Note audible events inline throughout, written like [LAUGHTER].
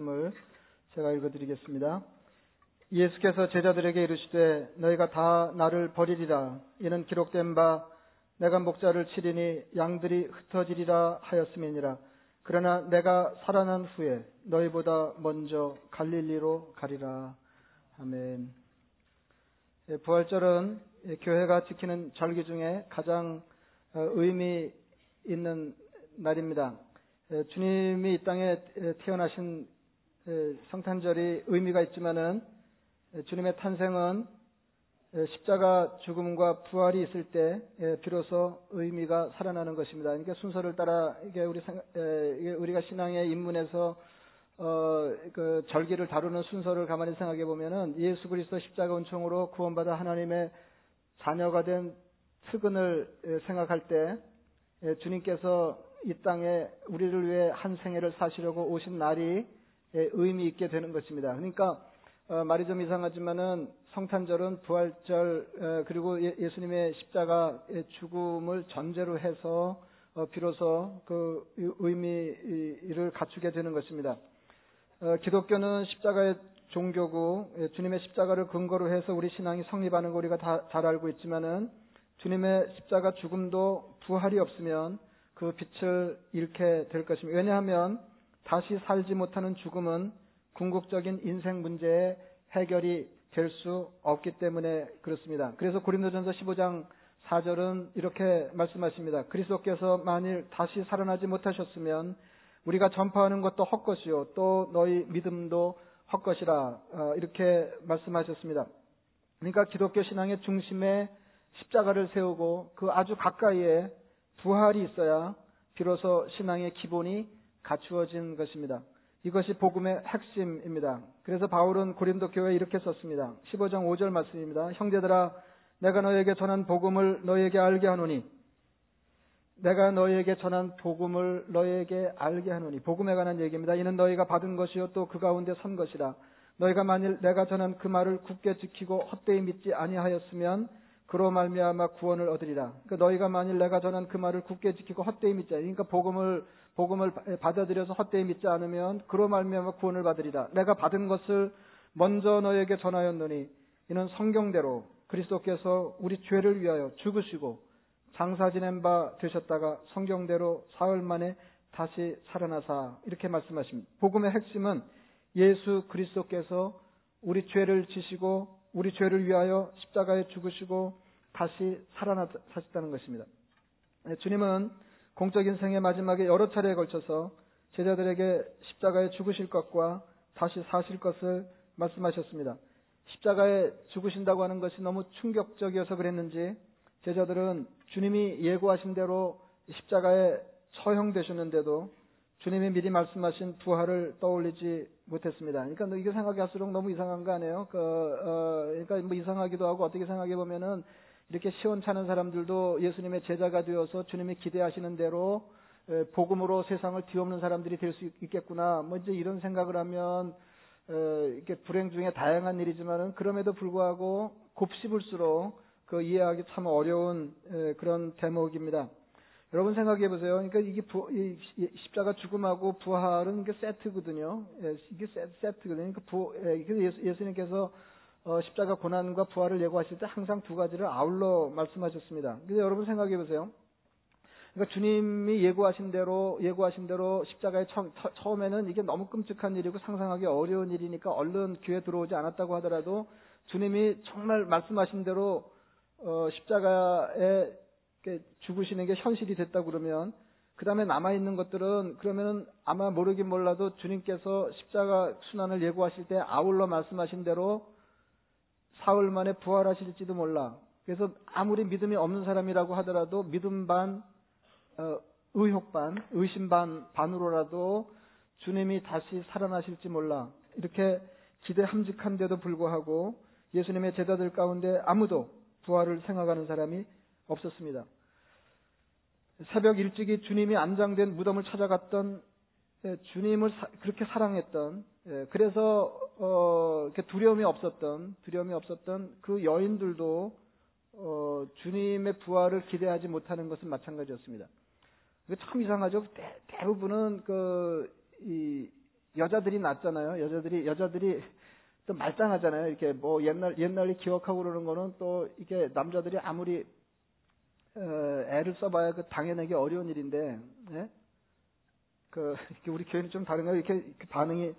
말씀을 제가 읽어드리겠습니다. 예수께서 제자들에게 이르시되 너희가 다 나를 버리리라 이는 기록된 바 내가 목자를 치리니 양들이 흩어지리라 하였음이니라 그러나 내가 살아난 후에 너희보다 먼저 갈릴리로 가리라 아멘. 예, 부활절은 교회가 지키는 절기 중에 가장 어, 의미 있는 날입니다. 예, 주님이 이 땅에 태어나신 성탄절이 의미가 있지만은 주님의 탄생은 십자가 죽음과 부활이 있을 때 비로소 의미가 살아나는 것입니다. 그러니까 순서를 따라 이게 우리 우리가 신앙의 입문에서 어, 그 절기를 다루는 순서를 가만히 생각해 보면은 예수 그리스도 십자가 은총으로 구원받아 하나님의 자녀가 된 특근을 생각할 때 주님께서 이 땅에 우리를 위해 한 생애를 사시려고 오신 날이 의미 있게 되는 것입니다. 그러니까 어, 말이 좀 이상하지만은 성탄절은 부활절 그리고 예, 예수님의 십자가 죽음을 전제로 해서 어, 비로소 그 의미를 갖추게 되는 것입니다. 어, 기독교는 십자가의 종교고 예, 주님의 십자가를 근거로 해서 우리 신앙이 성립하는 거 우리가 다 잘 알고 있지만은 주님의 십자가 죽음도 부활이 없으면 그 빛을 잃게 될 것입니다. 왜냐하면 다시 살지 못하는 죽음은 궁극적인 인생 문제의 해결이 될 수 없기 때문에 그렇습니다. 그래서 고린도전서 15장 4절은 이렇게 말씀하십니다. 그리스도께서 만일 다시 살아나지 못하셨으면 우리가 전파하는 것도 헛것이요 또 너희 믿음도 헛것이라 어, 이렇게 말씀하셨습니다. 그러니까 기독교 신앙의 중심에 십자가를 세우고 그 아주 가까이에 부활이 있어야 비로소 신앙의 기본이 갖추어진 것입니다. 이것이 복음의 핵심입니다. 그래서 바울은 고린도 교회에 이렇게 썼습니다. 15장 5절 말씀입니다. 형제들아 내가 너에게 전한 복음을 너에게 알게 하노니 내가 너에게 전한 복음을 너에게 알게 하노니 복음에 관한 얘기입니다. 이는 너희가 받은 것이요 또 그 가운데 선 것이라 너희가 만일 내가 전한 그 말을 굳게 지키고 헛되이 믿지 아니하였으면 그로 말미암아 구원을 얻으리라. 그러니까 너희가 만일 내가 전한 그 말을 굳게 지키고 헛되이 믿지 그러니까 복음을 복음을 받아들여서 헛되이 믿지 않으면 그로 말미암아 구원을 받으리라. 내가 받은 것을 먼저 너에게 전하였노니 이는 성경대로 그리스도께서 우리 죄를 위하여 죽으시고 장사 지낸 바 되셨다가 성경대로 사흘 만에 다시 살아나사 이렇게 말씀하십니다. 복음의 핵심은 예수 그리스도께서 우리 죄를 지시고 우리 죄를 위하여 십자가에 죽으시고 다시 살아나셨다는 것입니다. 네, 주님은 공적 인 생의 마지막에 여러 차례에 걸쳐서 제자들에게 십자가에 죽으실 것과 다시 사실 것을 말씀하셨습니다. 십자가에 죽으신다고 하는 것이 너무 충격적이어서 그랬는지 제자들은 주님이 예고하신 대로 십자가에 처형되셨는데도 주님이 미리 말씀하신 부활을 떠올리지 못했습니다. 그러니까 이게 생각할수록 너무 이상한 거 아니에요? 그, 어, 그러니까 뭐 이상하기도 하고 어떻게 생각해 보면은 이렇게 시원찮은 사람들도 예수님의 제자가 되어서 주님이 기대하시는 대로 복음으로 세상을 뒤엎는 사람들이 될 수 있겠구나. 뭐 이제 이런 생각을 하면 이렇게 불행 중에 다양한 일이지만은 그럼에도 불구하고 곱씹을수록 그 이해하기 참 어려운 그런 대목입니다. 여러분 생각해 보세요. 그러니까 이게 부, 이, 십자가 죽음하고 부활은 이게 세트거든요. 예, 이게 세트 거든요. 그러니까 부, 예, 예수, 예수님께서 어, 십자가 고난과 부활을 예고하실 때 항상 두 가지를 아울러 말씀하셨습니다. 근데 여러분 생각해 보세요. 그러니까 주님이 예고하신 대로 예고하신 대로 십자가에 처, 처음에는 이게 너무 끔찍한 일이고 상상하기 어려운 일이니까 얼른 귀에 들어오지 않았다고 하더라도 주님이 정말 말씀하신 대로 어, 십자가에 죽으시는 게 현실이 됐다 그러면 그 다음에 남아있는 것들은 그러면은 아마 모르긴 몰라도 주님께서 십자가 순환을 예고하실 때 아울러 말씀하신 대로 사흘 만에 부활하실지도 몰라. 그래서 아무리 믿음이 없는 사람이라고 하더라도 믿음 반, 어, 의혹 반, 의심 반, 반으로라도 주님이 다시 살아나실지 몰라. 이렇게 기대 함직한데도 불구하고 예수님의 제자들 가운데 아무도 부활을 생각하는 사람이 없었습니다. 새벽 일찍이 주님이 안장된 무덤을 찾아갔던 예, 주님을 그렇게 사랑했던 예, 그래서 어, 두려움이 없었던 두려움이 없었던 그 여인들도 어, 주님의 부활을 기대하지 못하는 것은 마찬가지였습니다. 참 이상하죠. 대, 부분은 그 이, 여자들이 낫잖아요. 여자들이 여자들이 또 말짱하잖아요. 이렇게 뭐 옛날 옛날에 기억하고 그러는 거는 또 이게 남자들이 아무리 어, 애를 써봐야 그 당해내기 어려운 일인데, 예? 그 우리 교회는 좀 다른가요? 이렇게 반응이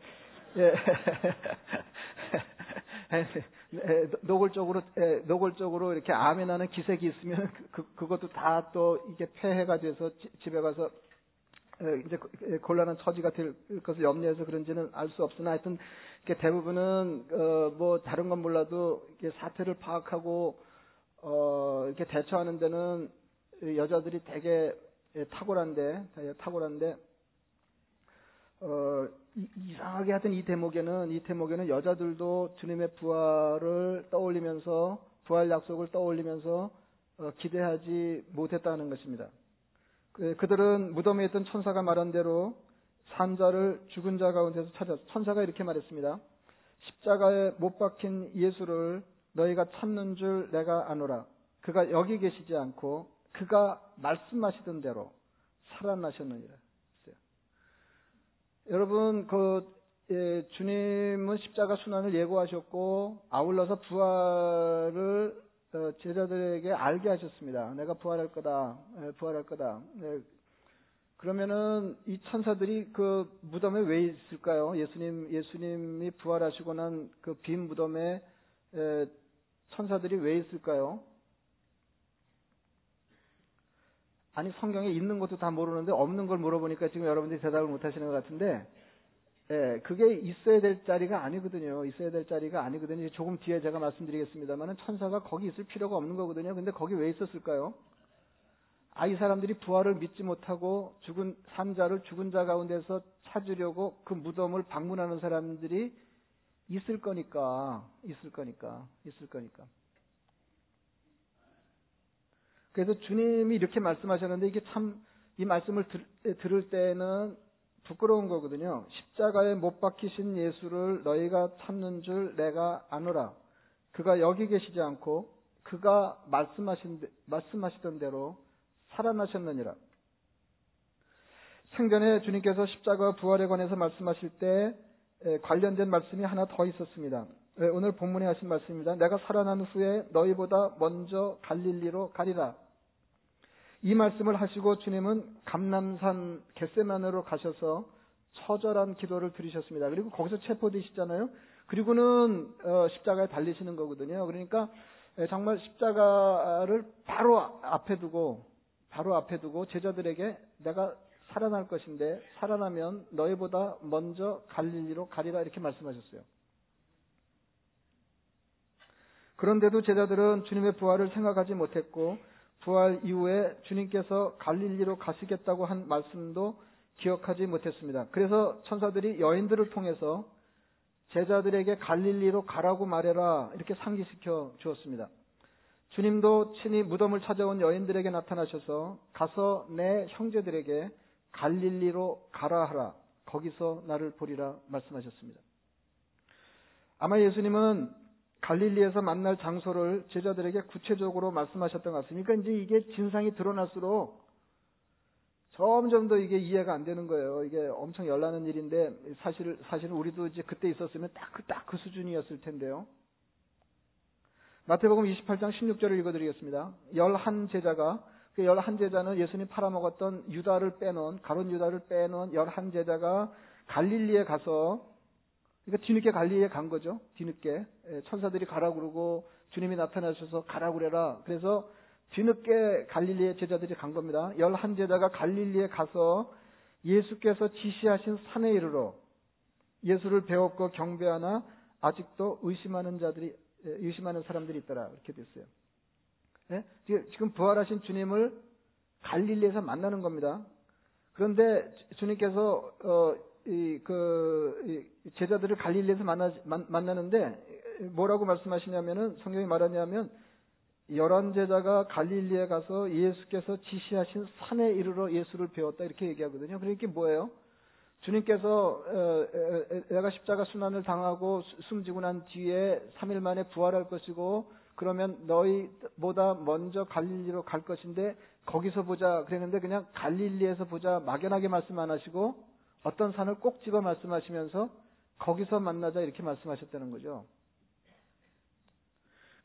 예. [LAUGHS] 노골적으로 노골적으로 이렇게 아멘하는 기색이 있으면 그, 그 그것도 다 또 이게 폐해가 돼서 집에 가서 이제 곤란한 처지가 될 것을 염려해서 그런지는 알 수 없으나 하여튼 대부분은 어 뭐 다른 건 몰라도 사태를 파악하고 어 이렇게 대처하는 데는 여자들이 되게 탁월한데 탁월한데 어 이상하게 하여튼 이 대목에는 이 대목에는 여자들도 주님의 부활을 떠올리면서 부활 약속을 떠올리면서 어, 기대하지 못했다는 것입니다. 그, 그들은 무덤에 있던 천사가 말한 대로 산자를 죽은 자 가운데서 찾아 천사가 이렇게 말했습니다. 십자가에 못 박힌 예수를 너희가 찾는 줄 내가 아노라. 그가 여기 계시지 않고 그가 말씀하시던 대로 살아나셨느니라. 여러분 그 예, 주님은 십자가 순환을 예고하셨고 아울러서 부활을 어, 제자들에게 알게 하셨습니다. 내가 부활할 거다. 예, 부활할 거다. 예, 그러면은 이 천사들이 그 무덤에 왜 있을까요? 예수님 예수님이 부활하시고 난 그 빈 무덤에 예, 천사들이 왜 있을까요? 아니 성경에 있는 것도 다 모르는데 없는 걸 물어보니까 지금 여러분들이 대답을 못 하시는 것 같은데 예, 그게 있어야 될 자리가 아니거든요. 있어야 될 자리가 아니거든요. 조금 뒤에 제가 말씀드리겠습니다만은 천사가 거기 있을 필요가 없는 거거든요. 근데 거기 왜 있었을까요? 아, 이 사람들이 부활을 믿지 못하고 죽은 산자를 죽은 자 가운데서 찾으려고 그 무덤을 방문하는 사람들이 있을 거니까, 있을 거니까, 있을 거니까. 그래서 주님이 이렇게 말씀하셨는데 이게 참 이 말씀을 들, 들을 때는 부끄러운 거거든요. 십자가에 못 박히신 예수를 너희가 찾는 줄 내가 아노라. 그가 여기 계시지 않고 그가 말씀하신 말씀하시던 대로 살아나셨느니라. 생전에 주님께서 십자가 부활에 관해서 말씀하실 때 관련된 말씀이 하나 더 있었습니다. 오늘 본문에 하신 말씀입니다. 내가 살아난 후에 너희보다 먼저 갈릴리로 가리라. 이 말씀을 하시고 주님은 감남산 겟세만으로 가셔서 처절한 기도를 드리셨습니다. 그리고 거기서 체포되시잖아요. 그리고는 어, 십자가에 달리시는 거거든요. 그러니까 정말 십자가를 바로 앞에 두고 바로 앞에 두고 제자들에게 내가 살아날 것인데 살아나면 너희보다 먼저 갈릴리로 가리라 이렇게 말씀하셨어요. 그런데도 제자들은 주님의 부활을 생각하지 못했고 부활 이후에 주님께서 갈릴리로 가시겠다고 한 말씀도 기억하지 못했습니다. 그래서 천사들이 여인들을 통해서 제자들에게 갈릴리로 가라고 말해라 이렇게 상기시켜 주었습니다. 주님도 친히 무덤을 찾아온 여인들에게 나타나셔서 가서 내 형제들에게 갈릴리로 가라 하라. 거기서 나를 보리라 말씀하셨습니다. 아마 예수님은 갈릴리에서 만날 장소를 제자들에게 구체적으로 말씀하셨던 것 같습니다. 그러니까 이제 이게 진상이 드러날수록 점점 더 이게 이해가 안 되는 거예요. 이게 엄청 열나는 일인데 사실 사실은 우리도 이제 그때 있었으면 딱그 딱그 그 수준이었을 텐데요. 마태복음 28장 16절을 읽어드리겠습니다. 열한 제자가 그 열한 제자는 예수님 팔아먹었던 유다를 빼놓은 가론 유다를 빼놓은 열한 제자가 갈릴리에 가서 그러니까 뒤늦게 갈릴리에 간 거죠. 뒤늦게 예, 천사들이 가라 그러고 주님이 나타나셔서 가라 그래라. 그래서 뒤늦게 갈릴리에 제자들이 간 겁니다. 열한 제자가 갈릴리에 가서 예수께서 지시하신 산에 이르러 예수를 배웠고 경배하나 아직도 의심하는 자들이 예, 의심하는 사람들이 있더라 이렇게 됐어요. 네? 지금 부활하신 주님을 갈릴리에서 만나는 겁니다. 그런데 주님께서 어, 이, 그, 이 제자들을 갈릴리에서 만나, 만 나는데 뭐라고 말씀하시냐면은 성경이 말하냐면 열한 제자가 갈릴리에 가서 예수께서 지시하신 산에 이르러 예수를 배웠다 이렇게 얘기하거든요. 그러니까 뭐예요? 주님께서 어, 내가 십자가 순환을 당하고 숨지고 난 뒤에 3일 만에 부활할 것이고 그러면 너희보다 먼저 갈릴리로 갈 것인데 거기서 보자 그랬는데 그냥 갈릴리에서 보자 막연하게 말씀 안 하시고 어떤 산을 꼭 집어 말씀하시면서 거기서 만나자 이렇게 말씀하셨다는 거죠.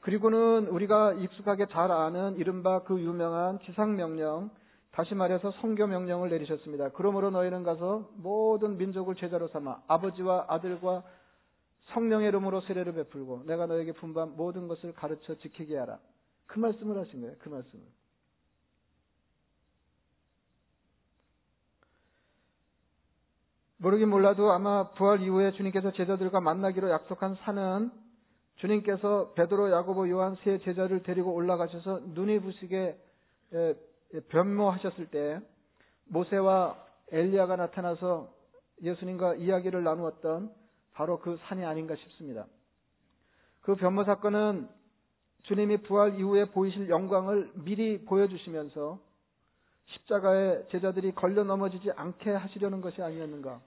그리고는 우리가 익숙하게 잘 아는 이른바 그 유명한 지상명령, 다시 말해서 성교 명령을 내리셨습니다. 그러므로 너희는 가서 모든 민족을 제자로 삼아 아버지와 아들과 성령의 이름으로 세례를 베풀고 내가 너에게 분반 모든 것을 가르쳐 지키게 하라. 그 말씀을 하신 거예요. 그 말씀을. 모르긴 몰라도 아마 부활 이후에 주님께서 제자들과 만나기로 약속한 산은 주님께서 베드로, 야고보, 요한 세 제자를 데리고 올라가셔서 눈이 부시게 변모하셨을 때 모세와 엘리야가 나타나서 예수님과 이야기를 나누었던 바로 그 산이 아닌가 싶습니다. 그 변모 사건은 주님이 부활 이후에 보이실 영광을 미리 보여주시면서 십자가에 제자들이 걸려 넘어지지 않게 하시려는 것이 아니었는가.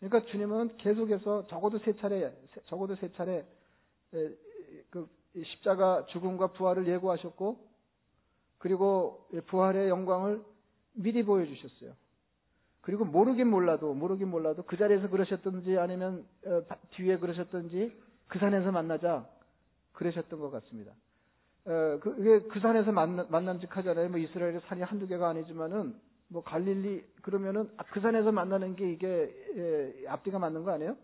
그러니까 주님은 계속해서 적어도 세 차례, 적어도 세 차례 그 십자가 죽음과 부활을 예고하셨고, 그리고 부활의 영광을 미리 보여주셨어요. 그리고 모르긴 몰라도, 모르긴 몰라도 그 자리에서 그러셨든지 아니면 어, 뒤에 그러셨든지 그 산에서 만나자 그러셨던 것 같습니다. 어, 그게 그 산에서 만나, 만남직 하잖아요. 뭐 이스라엘의 산이 한두 개가 아니지만은 뭐 갈릴리 그러면은 아, 그 산에서 만나는 게 이게 예, 앞뒤가 맞는 거 아니에요?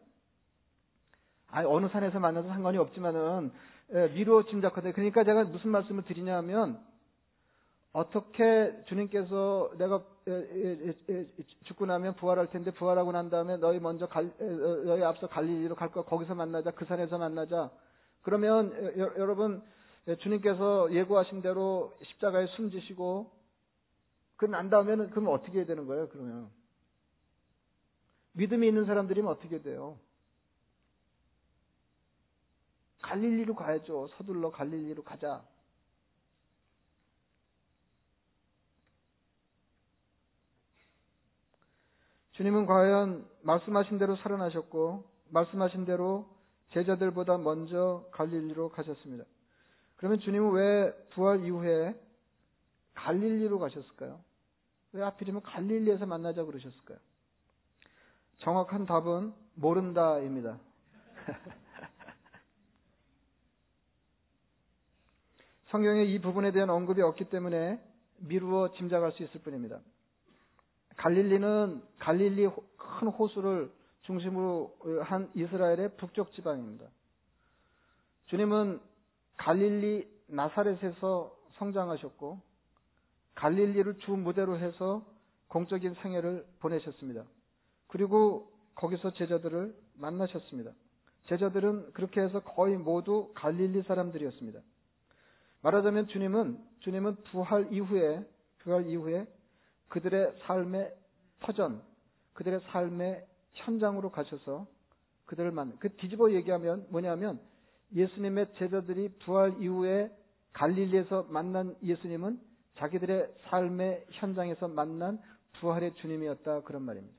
아니 어느 산에서 만나도 상관이 없지만은 예, 미루어 짐작하되 그러니까 제가 무슨 말씀을 드리냐면 어떻게 주님께서 내가 죽고 나면 부활할 텐데 부활하고 난 다음에 너희 먼저 갈, 너희 앞서 갈릴리로 갈 거야 거기서 만나자 그 산에서 만나자 그러면 여러분 주님께서 예고하신 대로 십자가에 숨지시고 그 난 다음에는 그럼 어떻게 해야 되는 거예요? 그러면 믿음이 있는 사람들이면 어떻게 돼요? 갈릴리로 가야죠. 서둘러 갈릴리로 가자. 주님은 과연 말씀하신 대로 살아나셨고 말씀하신 대로 제자들보다 먼저 갈릴리로 가셨습니다. 그러면 주님은 왜 부활 이후에 갈릴리로 가셨을까요? 왜 하필이면 갈릴리에서 만나자 그러셨을까요? 정확한 답은 모른다입니다. [LAUGHS] 성경에 이 부분에 대한 언급이 없기 때문에 미루어 짐작할 수 있을 뿐입니다. 갈릴리는 갈릴리 큰 호수를 중심으로 한 이스라엘의 북쪽 지방입니다. 주님은 갈릴리 나사렛에서 성장하셨고 갈릴리를 주 무대로 해서 공적인 생애를 보내셨습니다. 그리고 거기서 제자들을 만나셨습니다. 제자들은 그렇게 해서 거의 모두 갈릴리 사람들이었습니다. 말하자면 주님은 주님은 부활 이후에 부활 이후에 그들의 삶의 터전, 그들의 삶의 현장으로 가셔서 그들을 만, 그 뒤집어 얘기하면 뭐냐면 예수님의 제자들이 부활 이후에 갈릴리에서 만난 예수님은 자기들의 삶의 현장에서 만난 부활의 주님이었다 그런 말입니다.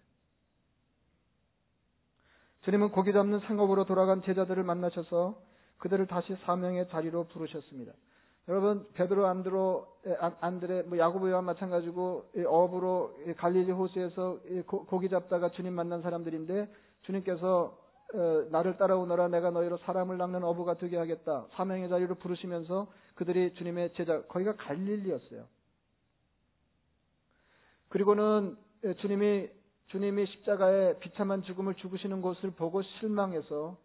주님은 고기 잡는 상업으로 돌아간 제자들을 만나셔서 그들을 다시 사명의 자리로 부르셨습니다. 여러분 베드로 안드로 안드레 뭐 야고보와 마찬가지고 어부로 갈릴리 호수에서 고기 잡다가 주님 만난 사람들인데 주님께서 어, 나를 따라오너라 내가 너희로 사람을 낚는 어부가 되게 하겠다 사명의 자리로 부르시면서 그들이 주님의 제자 거기가 갈릴리였어요. 그리고는 주님이 주님이 십자가에 비참한 죽음을 죽으시는 곳을 보고 실망해서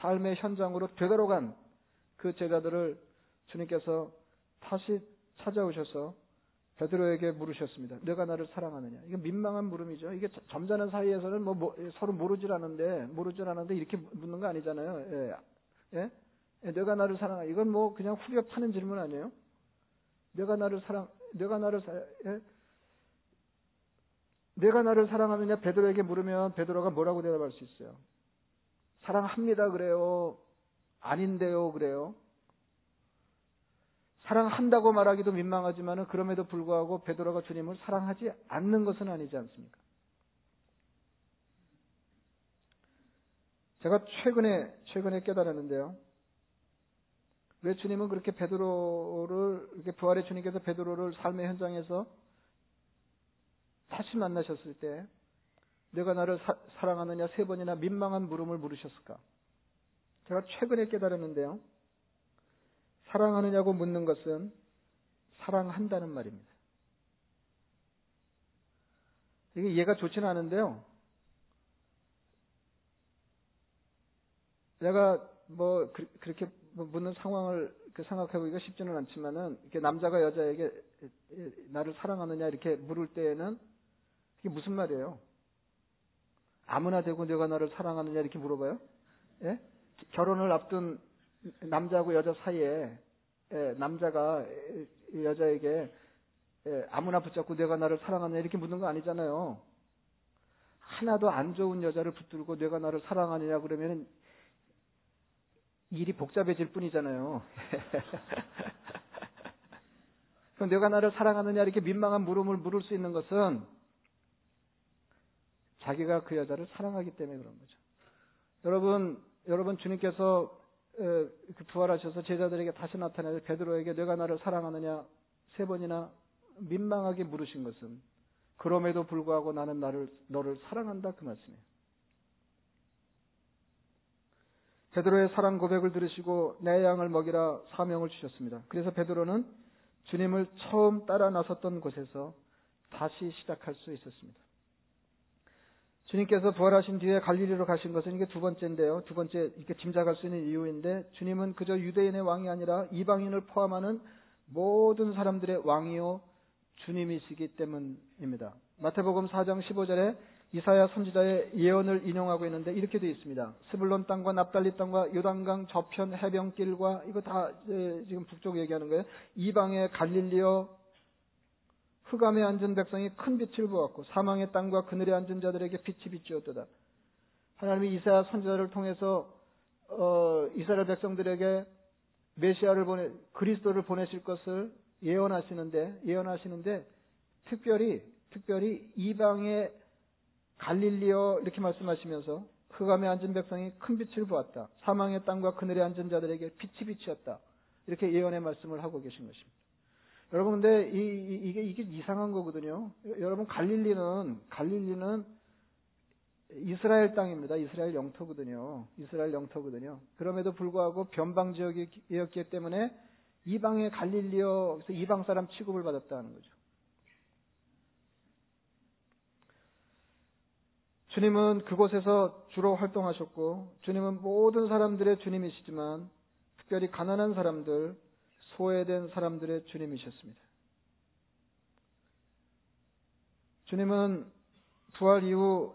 삶의 현장으로 되돌아간 그 제자들을 주님께서 다시 찾아오셔서 베드로에게 물으셨습니다. 내가 나를 사랑하느냐? 이게 민망한 물음이죠. 이게 점잖은 사이에서는 뭐, 뭐 서로 모르질 않은데 모르질 않은데 이렇게 묻는 거 아니잖아요. 예. 예? 예 내가 나를 사랑하. 이건 뭐 그냥 후려 파는 질문 아니에요? 내가 나를 사랑, 내가 나를 사, 예? 내가 나를 사랑하느냐 베드로에게 물으면 베드로가 뭐라고 대답할 수 있어요? 사랑합니다 그래요. 아닌데요 그래요. 사랑한다고 말하기도 민망하지만 그럼에도 불구하고 베드로가 주님을 사랑하지 않는 것은 아니지 않습니까? 제가 최근에 최근에 깨달았는데요. 왜 주님은 그렇게 베드로를 이렇게 부활의 주님께서 베드로를 삶의 현장에서 다시 만나셨을 때 내가 나를 사, 사랑하느냐 세 번이나 민망한 물음을 물으셨을까? 제가 최근에 깨달았는데요. 사랑하느냐고 묻는 것은 사랑한다는 말입니다. 이게 이해가 좋지는 않은데요. 내가 뭐 그, 렇게 뭐 묻는 상황을 생각해 보기가 쉽지는 않지만은 이렇게 남자가 여자에게 나를 사랑하느냐 이렇게 물을 때에는 이게 무슨 말이에요? 아무나 되고 내가 나를 사랑하느냐 이렇게 물어봐요? 예? 결혼을 앞둔 남자하고 여자 사이에 예, 남자가 여자에게 예, 아무나 붙잡고 내가 나를 사랑하느냐 이렇게 묻는 거 아니잖아요. 하나도 안 좋은 여자를 붙들고 내가 나를 사랑하느냐 그러면 일이 복잡해질 뿐이잖아요. [LAUGHS] 그럼 내가 나를 사랑하느냐 이렇게 민망한 물음을 물을 수 있는 것은 자기가 그 여자를 사랑하기 때문에 그런 거죠. 여러분, 여러분 주님께서 그 부활하셔서 제자들에게 다시 나타나서 베드로에게 내가 나를 사랑하느냐 세 번이나 민망하게 물으신 것은 그럼에도 불구하고 나는 나를 너를 사랑한다 그 말씀이에요. 베드로의 사랑 고백을 들으시고 내 양을 먹이라 사명을 주셨습니다. 그래서 베드로는 주님을 처음 따라 나섰던 곳에서 다시 시작할 수 있었습니다. 주님께서 부활하신 뒤에 갈릴리로 가신 것은 이게 두 번째인데요. 두 번째 이렇게 짐작할 수 있는 이유인데 주님은 그저 유대인의 왕이 아니라 이방인을 포함하는 모든 사람들의 왕이요 주님이시기 때문입니다. 마태복음 4장 15절에 이사야 선지자의 예언을 인용하고 있는데 이렇게 되어 있습니다. 스불론 땅과 납달리 땅과 요단강 저편 해변길과 이거 다 지금 북쪽 얘기하는 거예요. 이방의 갈릴리어 흑암에 앉은 백성이 큰 빛을 보았고 사망의 땅과 그늘에 앉은 자들에게 빛이 비추었도다. 하나님이 이사야 선지자를 통해서 어, 이스라엘 백성들에게 메시아를 보내 그리스도를 보내실 것을 예언하시는데 예언하시는데 특별히 특별히 이방의 갈릴리어 이렇게 말씀하시면서 흑암에 앉은 백성이 큰 빛을 보았다. 사망의 땅과 그늘에 앉은 자들에게 빛이 비치었다. 이렇게 예언의 말씀을 하고 계신 것입니다. 여러분 근데 이, 이게 이게 이상한 거거든요. 여러분 갈릴리는 갈릴리는 이스라엘 땅입니다. 이스라엘 영토거든요. 이스라엘 영토거든요. 그럼에도 불구하고 변방 지역이었기 때문에 이방의 갈릴리어 이방 사람 취급을 받았다는 거죠. 주님은 그곳에서 주로 활동하셨고 주님은 모든 사람들의 주님이시지만 특별히 가난한 사람들, 소외된 사람들의 주님이셨습니다. 주님은 부활 이후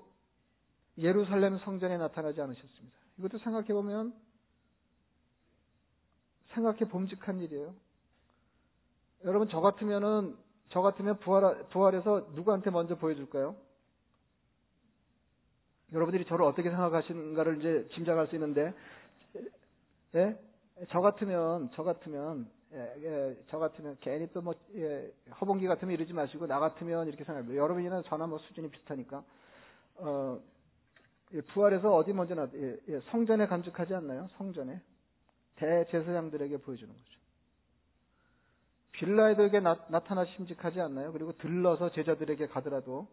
예루살렘 성전에 나타나지 않으셨습니다. 이것도 생각해 보면 생각해 봄직한 일이에요. 여러분 저 같으면은 저 같으면 부활 부활해서 누구한테 먼저 보여줄까요? 여러분들이 저를 어떻게 생각하시는가를 이제 짐작할 수 있는데, 예? 저 같으면, 저 같으면, 예, 예, 저 같으면 괜히 또 뭐, 예, 허봉기 같으면 이러지 마시고, 나 같으면 이렇게 생각해요. 여러분이나 저나 뭐 수준이 비슷하니까, 어, 예, 부활해서 어디 먼저 나, 예, 예, 성전에 간직하지 않나요? 성전에. 대제사장들에게 보여주는 거죠. 빌라에도에게 나, 타나 심직하지 않나요? 그리고 들러서 제자들에게 가더라도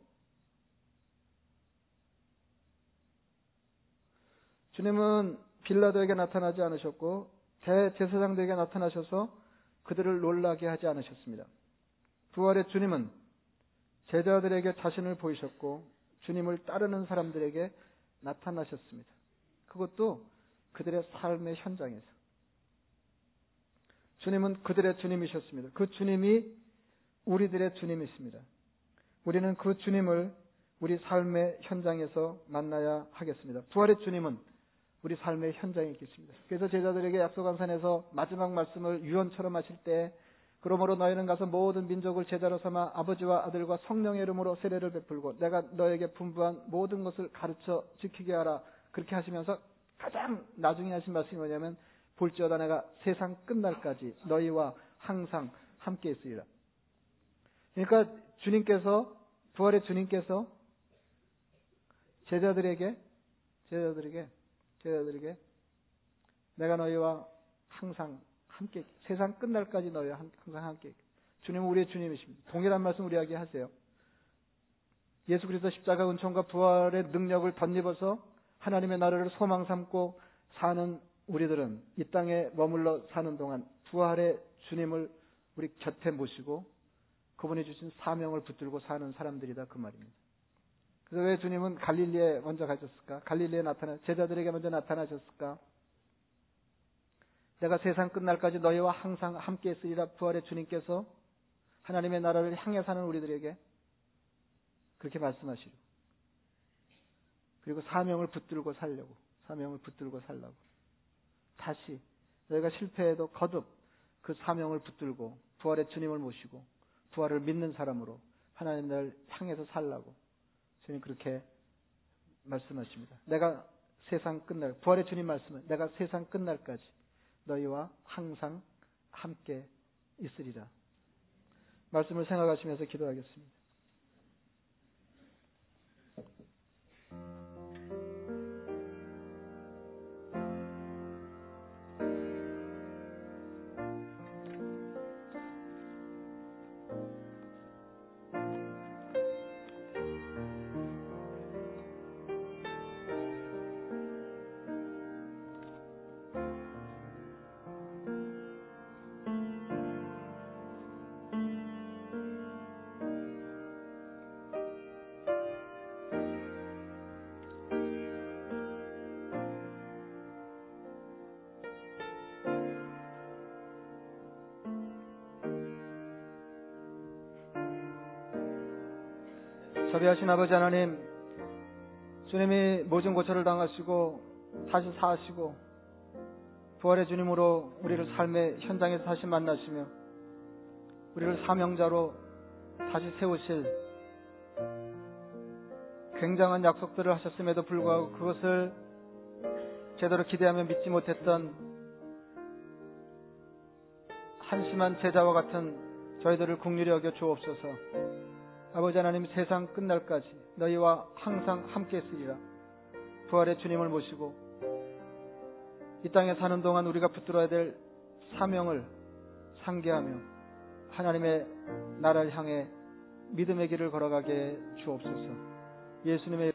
주님은 빌라도에게 나타나지 않으셨고 대제사장들에게 나타나셔서 그들을 놀라게 하지 않으셨습니다. 부활의 주님은 제자들에게 자신을 보이셨고 주님을 따르는 사람들에게 나타나셨습니다. 그것도 그들의 삶의 현장에서. 주님은 그들의 주님이셨습니다. 그 주님이 우리들의 주님이십니다. 우리는 그 주님을 우리 삶의 현장에서 만나야 하겠습니다. 부활의 주님은 우리 삶의 현장에 계십니다. 그래서 제자들에게 약속한 산에서 마지막 말씀을 유언처럼 하실 때 그러므로 너희는 가서 모든 민족을 제자로 삼아 아버지와 아들과 성령의 이름으로 세례를 베풀고 내가 너에게 분부한 모든 것을 가르쳐 지키게 하라. 그렇게 하시면서 가장 나중에 하신 말씀이 뭐냐면 볼지어다 내가 세상 끝날까지 너희와 항상 함께 있으리라. 그러니까 주님께서 부활의 주님께서 제자들에게 제자들에게 제자들에게 내가 너희와 항상 함께 세상 끝날까지 너희와 항상 함께 주님은 우리의 주님이십니다. 동일한 말씀 우리에게 하세요. 예수 그리스도 십자가 은총과 부활의 능력을 덧입어서 하나님의 나라를 소망 삼고 사는 우리들은 이 땅에 머물러 사는 동안 부활의 주님을 우리 곁에 모시고 그분이 주신 사명을 붙들고 사는 사람들이다 그 말입니다. 그래서 왜 주님은 갈릴리에 먼저 가셨을까? 갈릴리에 나타나 제자들에게 먼저 나타나셨을까? 내가 세상 끝날까지 너희와 항상 함께 있으리라 부활의 주님께서 하나님의 나라를 향해 사는 우리들에게 그렇게 말씀하시고 그리고 사명을 붙들고 살려고 사명을 붙들고 살라고 다시 너희가 실패해도 거듭 그 사명을 붙들고 부활의 주님을 모시고 부활을 믿는 사람으로 하나님 을 향해서 살라고 주님 그렇게 말씀하십니다. 내가 세상 끝날 부활의 주님 말씀은 내가 세상 끝날까지 너희와 항상 함께 있으리라. 말씀을 생각하시면서 기도하겠습니다. 자비하신 아버지 하나님, 주님이 모진 고초를 당하시고 다시 사시고 부활의 주님으로 우리를 삶의 현장에서 다시 만나시며 우리를 사명자로 다시 세우실 굉장한 약속들을 하셨음에도 불구하고 그것을 제대로 기대하며 믿지 못했던 한심한 제자와 같은 저희들을 국률이 여겨 주옵소서. 아버지 하나님 세상 끝날까지 너희와 항상 함께 있으리라. 부활의 주님을 모시고 이 땅에 사는 동안 우리가 붙들어야 될 사명을 상기하며 하나님의 나라를 향해 믿음의 길을 걸어가게 주옵소서. 예수님의